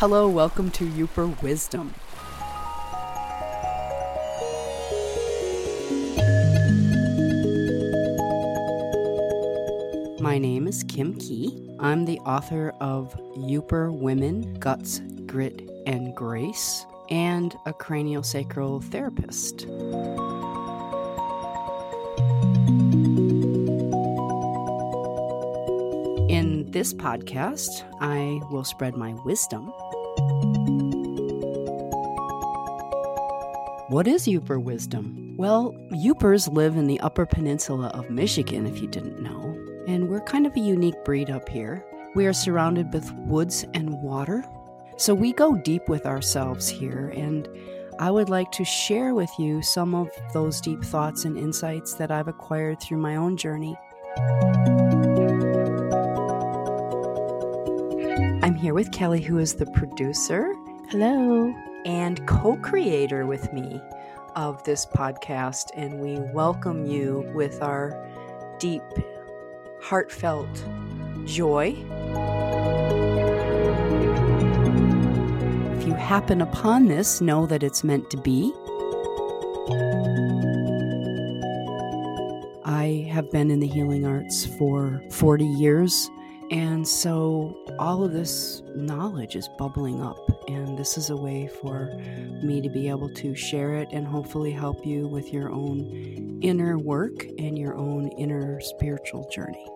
Hello, welcome to Yooper Wisdom. My name is Kim Kee. I'm the author of Yooper Women, Guts, Grit, and Grace, and a craniosacral therapist. In this podcast, I will spread my wisdom. What is Yooper wisdom? Well, Yoopers live in the Upper Peninsula of Michigan, if you didn't know, and we're kind of a unique breed up here. We are surrounded with woods and water, so we go deep with ourselves here, and I would like to share with you some of those deep thoughts and insights that I've acquired through my own journey. Here with Kelley, who is the producer. Hello. And co creator with me of this podcast. And we welcome you with our deep, heartfelt joy. If you happen upon this, know that it's meant to be. I have been in the healing arts for 40 years and so all of this knowledge is bubbling up, and this is a way for me to be able to share it and hopefully help you with your own inner work and your own inner spiritual journey.